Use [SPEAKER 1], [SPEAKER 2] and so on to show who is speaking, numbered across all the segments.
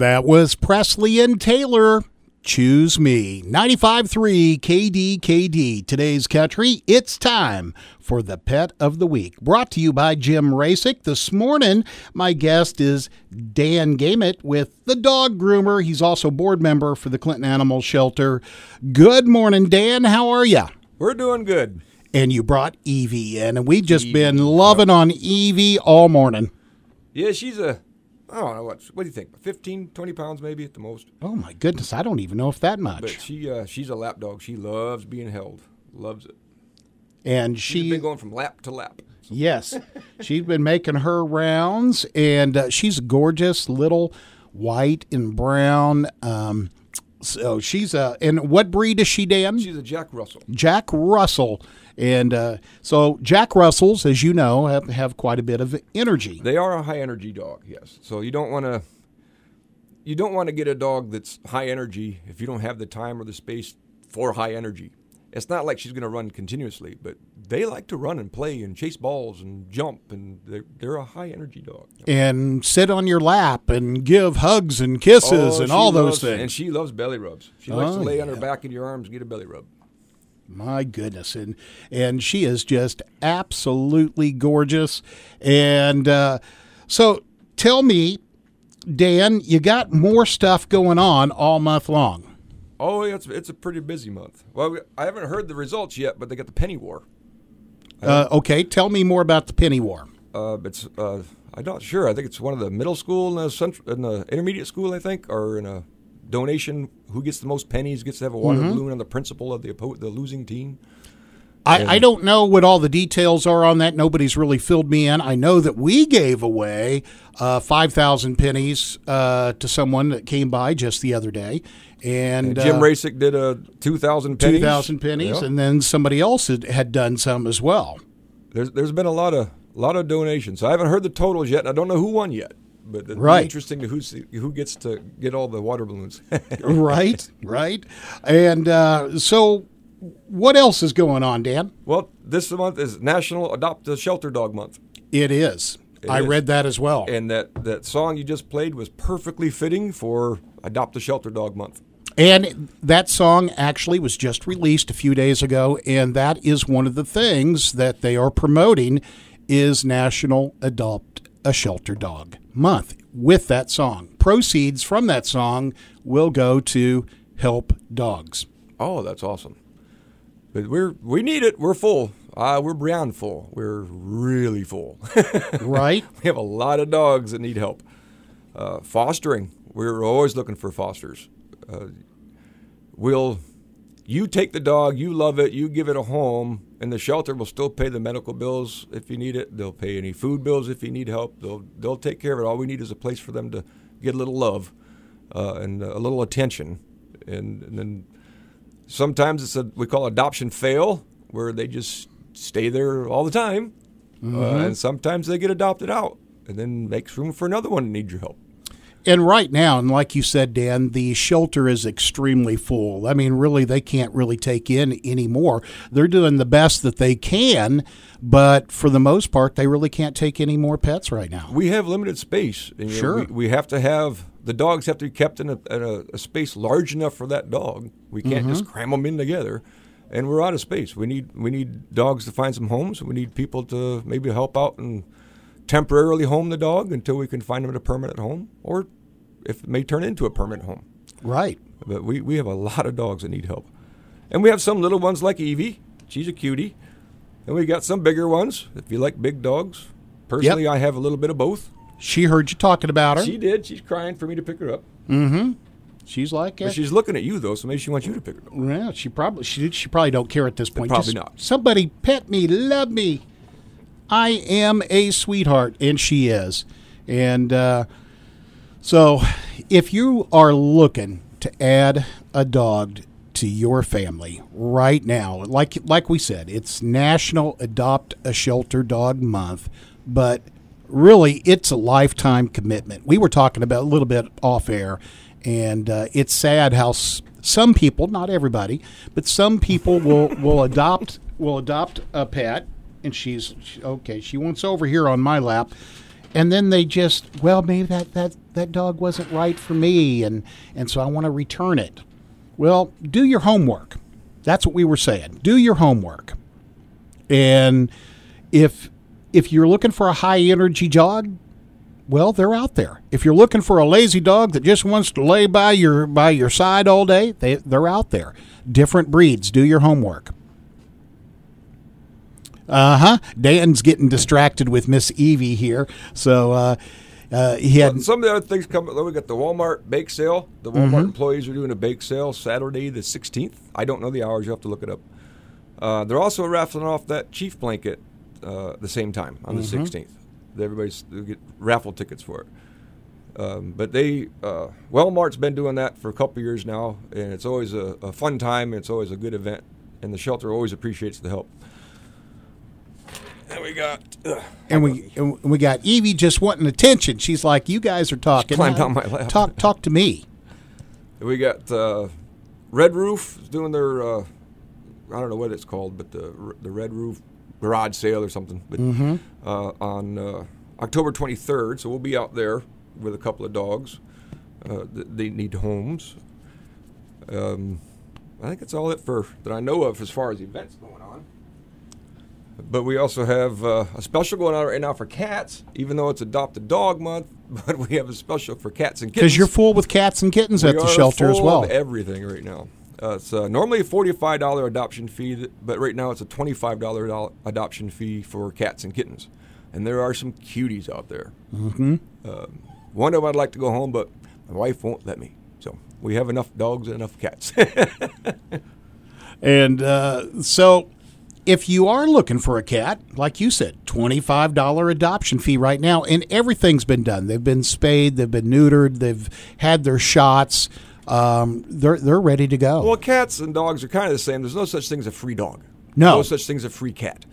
[SPEAKER 1] That was Presley and Taylor. Choose me. 95.3 KDKD. Today's country. It's time for the Pet of the Week. Brought to you by Jim Rasick. This morning, my guest is Dan Gamut with the Dog Groomer. He's also board member for the Clinton Animal Shelter. Good morning, Dan. How are you?
[SPEAKER 2] We're doing good.
[SPEAKER 1] And you brought Evie in, and we've just been loving on Evie all morning.
[SPEAKER 2] Yeah, she's a I don't know what. What do you think? 15, 20 pounds maybe at the most.
[SPEAKER 1] Oh my goodness, I don't even know if that much.
[SPEAKER 2] But she uh, she's a lap dog. She loves being held. Loves it.
[SPEAKER 1] And
[SPEAKER 2] She's
[SPEAKER 1] she
[SPEAKER 2] been going from lap to lap.
[SPEAKER 1] Yes, she's been making her rounds, and uh, she's gorgeous, little white and brown. Um, so she's a. And what breed is she, Dan?
[SPEAKER 2] She's a Jack Russell.
[SPEAKER 1] Jack Russell. And uh, so Jack Russells, as you know, have, have quite a bit of energy.
[SPEAKER 2] They are a high energy dog. Yes. So you don't want to. You don't want to get a dog that's high energy if you don't have the time or the space for high energy. It's not like she's going to run continuously, but they like to run and play and chase balls and jump, and they're, they're a high energy dog.
[SPEAKER 1] And sit on your lap and give hugs and kisses
[SPEAKER 2] Oh,
[SPEAKER 1] and all
[SPEAKER 2] loves-
[SPEAKER 1] those things.
[SPEAKER 2] And she loves belly rubs. She likes
[SPEAKER 1] Oh,
[SPEAKER 2] to lay on her back in your arms and get a belly rub.
[SPEAKER 1] My goodness, and and she is just absolutely gorgeous. And uh, so, tell me, Dan, you got more stuff going on all month long.
[SPEAKER 2] Oh, yeah, it's it's a pretty busy month. Well, I haven't heard the results yet, but they got the penny war.
[SPEAKER 1] Uh, okay, tell me more about the penny war.
[SPEAKER 2] Uh, it's uh, I'm not sure. I think it's one of the middle school and the central and the intermediate school. I think, or in a donation. Who gets the most pennies gets to have a water balloon on the principal of the the losing team.
[SPEAKER 1] I, I don't know what all the details are on that. Nobody's really filled me in. I know that we gave away uh, five thousand pennies uh, to someone that came by just the other day, and,
[SPEAKER 2] And Jim
[SPEAKER 1] uh,
[SPEAKER 2] Rasick did a two thousand pennies.
[SPEAKER 1] two thousand pennies,
[SPEAKER 2] Yeah.
[SPEAKER 1] and then somebody else had, had done some as well.
[SPEAKER 2] There's there's been a lot of lot of donations. I haven't heard the totals yet. I don't know who won yet, but it'd
[SPEAKER 1] Right.
[SPEAKER 2] interesting to who's who gets to get all the water balloons.
[SPEAKER 1] right, right. And uh, so, what else is going on, Dan?
[SPEAKER 2] well, this month is National Adopt a Shelter Dog Month,
[SPEAKER 1] It is. I
[SPEAKER 2] is.
[SPEAKER 1] read that as well.
[SPEAKER 2] and that that song you just played was perfectly fitting for Adopt a Shelter Dog Month.
[SPEAKER 1] And that song actually was just released a few days ago, and that is one of the things that they are promoting is National Adopt a Shelter Dog Month with that song. Proceeds from that song will go to help dogs.
[SPEAKER 2] Oh, that's awesome. But we're we need it. We're full. Uh, we're beyond full. We're really full.
[SPEAKER 1] Right?
[SPEAKER 2] we have a lot of dogs that need help. Uh, fostering. We're always looking for fosters. Uh, we'll you take the dog, you love it, you give it a home, and the shelter will still pay the medical bills if you need it. They'll pay any food bills if you need help. They'll they'll take care of it. All we need is a place for them to get a little love uh, and a little attention, and, and then sometimes it's a we call adoption fail where they just stay there all the time, uh, and sometimes they get adopted out, and then makes room for another one that needs your help.
[SPEAKER 1] And right now, and like you said, Dan, the shelter is extremely full. I mean, really, they can't really take in anymore. They're doing the best that they can, but for the most part, they really can't take any more pets right now.
[SPEAKER 2] We have limited space. and, you know,
[SPEAKER 1] Sure.
[SPEAKER 2] we, we have to have the dogs have to be kept in a, in a, a space large enough for that dog. We can't just mm-hmm. cram them in together, and we're out of space. We need we need dogs to find some homes. We need people to maybe help out and temporarily home the dog until we can find them a permanent home, or if it may turn into a permanent home.
[SPEAKER 1] Right.
[SPEAKER 2] But we, we have a lot of dogs that need help. And we have some little ones like Evie. She's a cutie. And we got some bigger ones, if you like big dogs. Personally, I have a little bit of both.
[SPEAKER 1] She heard you talking about her.
[SPEAKER 2] She did. She's crying for me to pick her up. Mm-hmm.
[SPEAKER 1] She's like, it.
[SPEAKER 2] she's looking at you, though, so maybe she wants you to pick her up.
[SPEAKER 1] well, she probably she she probably don't care at this point.
[SPEAKER 2] Probably
[SPEAKER 1] Just
[SPEAKER 2] not.
[SPEAKER 1] Somebody pet me, love me. I am a sweetheart, and she is. And uh, so, if you are looking to add a dog to your family right now, like like we said, it's National Adopt a Shelter Dog Month, but really it's a lifetime commitment. We were talking about a little bit off air, and uh, it's sad how s- some people, not everybody, but some people will will adopt will adopt a pet, and she's she- okay. She wants over here on my lap, and then they just well maybe that that that dog wasn't right for me and and so I want to return it. Well, do your homework. That's what we were saying. Do your homework. And if if you're looking for a high energy dog, well, they're out there. If you're looking for a lazy dog that just wants to lay by your by your side all day, they they're out there. Different breeds. Do your homework. Uh huh. Dan's getting distracted with Miss Evie here, so uh, uh, he had
[SPEAKER 2] Well, some of the other things coming. We got the Walmart bake sale. The Walmart employees are doing a bake sale Saturday the 16th. I don't know the hours. You have to look it up. Uh, they're also raffling off that Chief blanket uh, the same time on the 16th. Everybody's get raffle tickets for it. Um, but they uh, Walmart's been doing that for a couple of years now, and it's always a, a fun time. It's always a good event, and the shelter always appreciates the help. And we got. Uh,
[SPEAKER 1] and we and we got Evie just wanting attention. She's like, "You guys are talking.
[SPEAKER 2] climbed
[SPEAKER 1] Uh,
[SPEAKER 2] on my lap.
[SPEAKER 1] Talk talk to me."
[SPEAKER 2] We got uh, Red Roof doing their uh, I don't know what it's called, but the the Red Roof garage sale or something. But uh, on uh, October 23rd, so we'll be out there with a couple of dogs. Uh, th- they need homes. Um, I think that's all it for that I know of as far as events going on. But we also have uh, a special going on right now for cats, even though it's Adopt a Dog Month. But we have a special for cats and kittens.
[SPEAKER 1] Because you're full with cats and kittens at the shelter as well.
[SPEAKER 2] everything right now. Uh, it's uh, normally a forty-five dollar adoption fee, but right now it's a twenty-five dollar adoption fee for cats and kittens, and there are some cuties out there. Mm-hmm. Um, one of them I'd like to go home, but my wife won't let me. So we have enough dogs and enough cats.
[SPEAKER 1] And uh, so, if you are looking for a cat, like you said, twenty-five dollar adoption fee right now, and everything's been done. They've been spayed, they've been neutered, they've had their shots. Um, they're they're ready to go.
[SPEAKER 2] well, cats and dogs are kind of the same. There's no such thing as a free dog.
[SPEAKER 1] No.
[SPEAKER 2] no such thing as a free cat.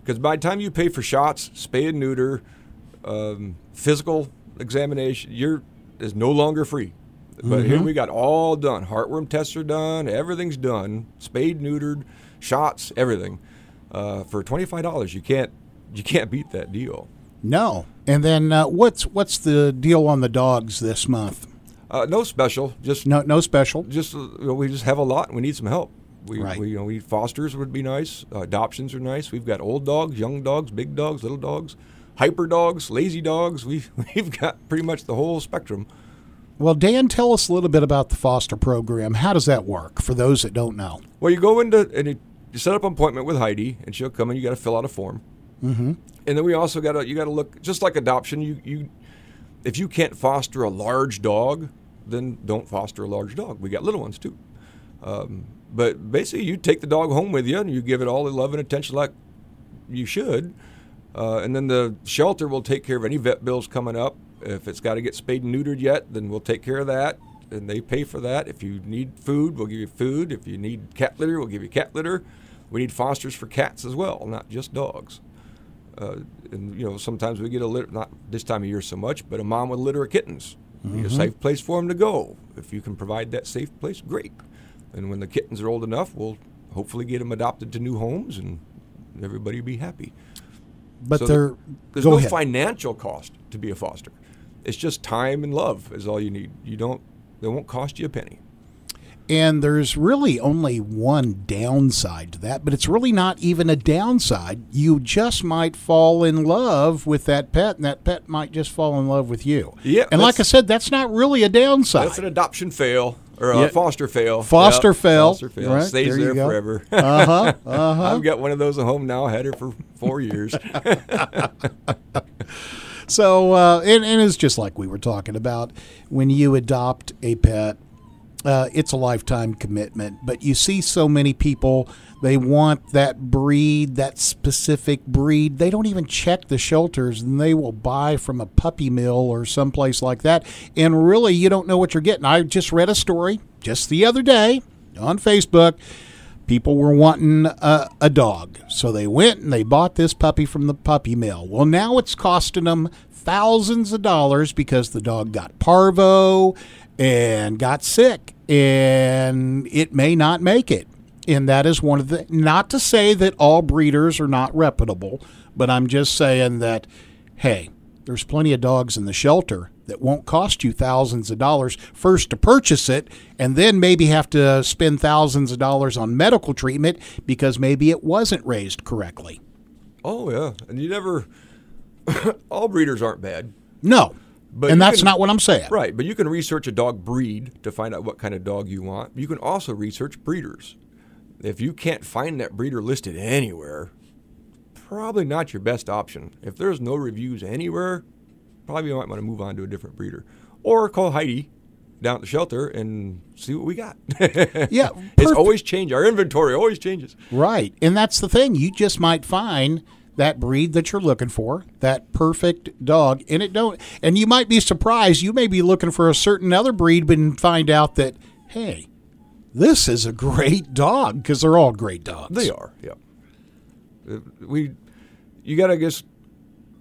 [SPEAKER 2] Because by the time you pay for shots, spay and neuter, um, physical examination, you're is no longer free. But here we got all done. Heartworm tests are done. Everything's done. Spayed, neutered, shots, everything. Uh, for twenty five dollars, you can't you can't beat that deal.
[SPEAKER 1] no. And then uh, what's what's the deal on the dogs this month?
[SPEAKER 2] Uh, no special, just
[SPEAKER 1] No no special.
[SPEAKER 2] just uh, we just have a lot we need some help. We,
[SPEAKER 1] Right.
[SPEAKER 2] we you know we fosters would be nice. Uh, adoptions are nice. We've got old dogs, young dogs, big dogs, little dogs, hyper dogs, lazy dogs. We've we've got pretty much the whole spectrum.
[SPEAKER 1] Well, Dan, tell us a little bit about the foster program. How does that work for those that don't know?
[SPEAKER 2] Well, you go into and you, you set up an appointment with Heidi, and she'll come and you got to fill out a form. Mm-hmm. And then we also got to you got to look just like adoption. You you if you can't foster a large dog, then don't foster a large dog. We got little ones too. Um, but basically, you take the dog home with you and you give it all the love and attention like you should. Uh, and then the shelter will take care of any vet bills coming up. If it's got to get spayed and neutered yet, then we'll take care of that. And they pay for that. If you need food, we'll give you food. If you need cat litter, we'll give you cat litter. We need fosters for cats as well, not just dogs. Uh, and you know, sometimes we get a litter, not this time of year so much, but a mom with a litter of kittens. Need a safe place for them to go. If you can provide that safe place, great. And when the kittens are old enough, we'll hopefully get them adopted to new homes, and everybody will be happy.
[SPEAKER 1] But
[SPEAKER 2] So
[SPEAKER 1] they're
[SPEAKER 2] There's no
[SPEAKER 1] ahead.
[SPEAKER 2] financial cost to be a foster. It's just time and love is all you need. You don't. They won't cost you a penny.
[SPEAKER 1] And there's really only one downside to that, but it's really not even a downside. You just might fall in love with that pet, and that pet might just fall in love with you.
[SPEAKER 2] Yeah,
[SPEAKER 1] And like I said, that's not really a downside.
[SPEAKER 2] That's an adoption fail or a
[SPEAKER 1] Yeah.
[SPEAKER 2] foster fail.
[SPEAKER 1] Foster
[SPEAKER 2] Yep,
[SPEAKER 1] fail.
[SPEAKER 2] Foster fail.
[SPEAKER 1] Right,
[SPEAKER 2] Stays
[SPEAKER 1] there
[SPEAKER 2] there forever.
[SPEAKER 1] Uh huh. Uh huh.
[SPEAKER 2] I've got one of those at home now. I Had her for four years.
[SPEAKER 1] So, uh, and, and it's just like we were talking about when you adopt a pet, uh, it's a lifetime commitment. But you see so many people, they want that breed, that specific breed. They don't even check the shelters and they will buy from a puppy mill or someplace like that. And really, you don't know what you're getting. I just read a story just the other day on Facebook people were wanting a, a dog. So they went and they bought this puppy from the puppy mill. Well, now it's costing them thousands of dollars because the dog got parvo and got sick and it may not make it. And that is one of the, not to say that all breeders are not reputable, but I'm just saying that, hey, there's plenty of dogs in the shelter that won't cost you thousands of dollars first to purchase it and then maybe have to spend thousands of dollars on medical treatment because maybe it wasn't raised correctly.
[SPEAKER 2] Oh yeah, and you never. all breeders aren't bad.
[SPEAKER 1] No.
[SPEAKER 2] But
[SPEAKER 1] and that's
[SPEAKER 2] can-
[SPEAKER 1] not what I'm saying.
[SPEAKER 2] Right, but you can research a dog breed to find out what kind of dog you want. You can also research breeders. If you can't find that breeder listed anywhere, probably not your best option. If there's no reviews anywhere, probably you might want to move on to a different breeder. Or call Heidi down at the shelter and see what we got.
[SPEAKER 1] Yeah,
[SPEAKER 2] it's always change. Our inventory always changes.
[SPEAKER 1] Right. And that's the thing. You just might find that breed that you're looking for, that perfect dog, and it don't and you might be surprised. You may be looking for a certain other breed but find out that hey, this is a great dog because they're all great dogs.
[SPEAKER 2] They are, yeah. Uh, We, you got to just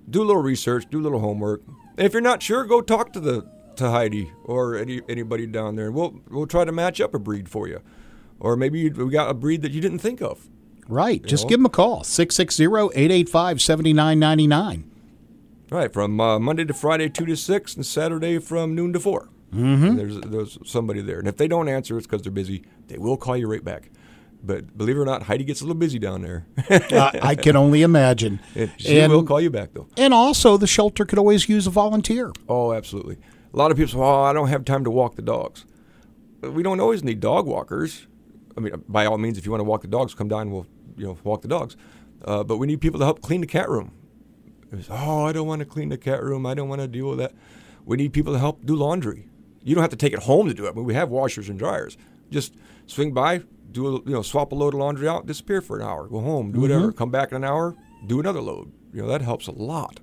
[SPEAKER 2] do a little research, do a little homework. And if you're not sure, go talk to the to Heidi or any anybody down there, and we'll we'll try to match up a breed for you, or maybe we got a breed that you didn't think of.
[SPEAKER 1] Right. Just
[SPEAKER 2] know?
[SPEAKER 1] give them a call. 660-885-7999.
[SPEAKER 2] Right, from uh, Monday to Friday, two to six, and Saturday from noon to 4 Mm-hmm. There's there's somebody there, and if they don't answer, it's because they're busy. They will call you right back. But believe it or not, Heidi gets a little busy down there.
[SPEAKER 1] I, I can only imagine.
[SPEAKER 2] she
[SPEAKER 1] and,
[SPEAKER 2] will call you back though.
[SPEAKER 1] and also the shelter could always use a volunteer.
[SPEAKER 2] Oh, absolutely. A lot of people say, "Oh, I don't have time to walk the dogs." But we don't always need dog walkers. I mean, by all means, if you want to walk the dogs, come down we'll you know walk the dogs. Uh, but we need people to help clean the cat room. It's, oh, I don't want to clean the cat room. I don't want to deal with that. We need people to help do laundry. You don't have to take it home to do it. I mean, we have washers and dryers. Just swing by, do a, you know, swap a load of laundry out, disappear for an hour, go home, do whatever, come back in an hour, do another load. You know, that helps a lot.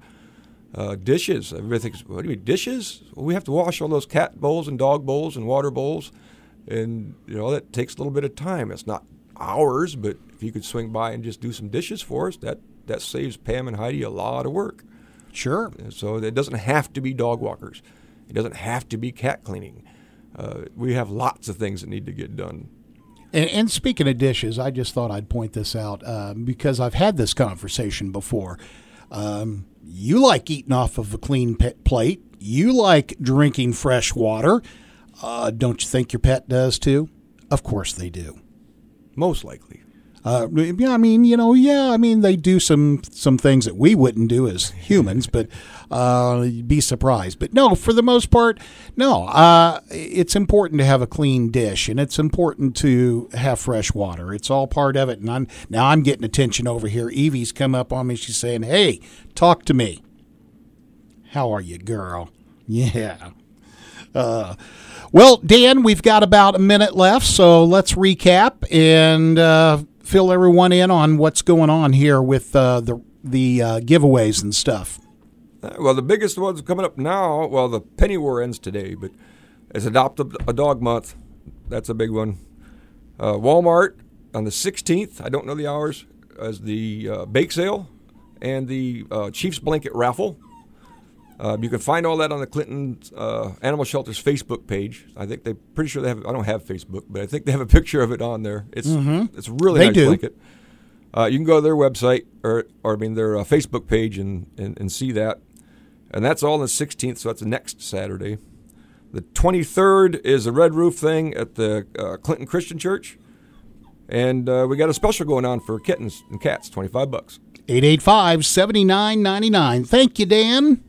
[SPEAKER 2] Uh, dishes. Everybody thinks, what do you mean, dishes? Well, we have to wash all those cat bowls and dog bowls and water bowls. And, you know, that takes a little bit of time. It's not hours, but if you could swing by and just do some dishes for us, that, that saves Pam and Heidi a lot of work.
[SPEAKER 1] Sure.
[SPEAKER 2] So it doesn't have to be dog walkers. It doesn't have to be cat cleaning. Uh, we have lots of things that need to get done.
[SPEAKER 1] And, and speaking of dishes, I just thought I'd point this out um, because I've had this conversation before. Um, you like eating off of a clean plate. You like drinking fresh water. Uh, don't you think your pet does too? Of course they do.
[SPEAKER 2] Most likely.
[SPEAKER 1] Uh, yeah, I mean, you know, yeah, I mean, they do some some things that we wouldn't do as humans, but uh, be surprised. But no, for the most part, no. Uh, it's important to have a clean dish, and it's important to have fresh water. It's all part of it. And I'm now I'm getting attention over here. Evie's come up on me. She's saying, "Hey, talk to me. How are you, girl? Yeah." Uh, well, Dan, we've got about a minute left, so let's recap and uh, fill everyone in on what's going on here with uh, the the uh, giveaways and stuff.
[SPEAKER 2] Uh, Well, the biggest ones coming up now. Well, the penny war ends today, but it's Adopt a, Dog Month. That's a big one. Uh, Walmart on the 16th. I don't know the hours. As the bake sale and the Chiefs blanket raffle. Uh, you can find all that on the Clinton uh, Animal Shelter's Facebook page. I think they pretty sure they have. I don't have Facebook, but I think they have a picture of it on there. It's it's really
[SPEAKER 1] They
[SPEAKER 2] nice
[SPEAKER 1] do.
[SPEAKER 2] blanket. Uh, you can go to their website or, or I mean their uh, Facebook page and, and, and see that. And that's all on the 16th, so that's next Saturday. The 23rd is the Red Roof thing at the uh, Clinton Christian Church. And uh, we got a special going on for kittens and cats, 25 bucks.
[SPEAKER 1] 885 7999. Thank you, Dan.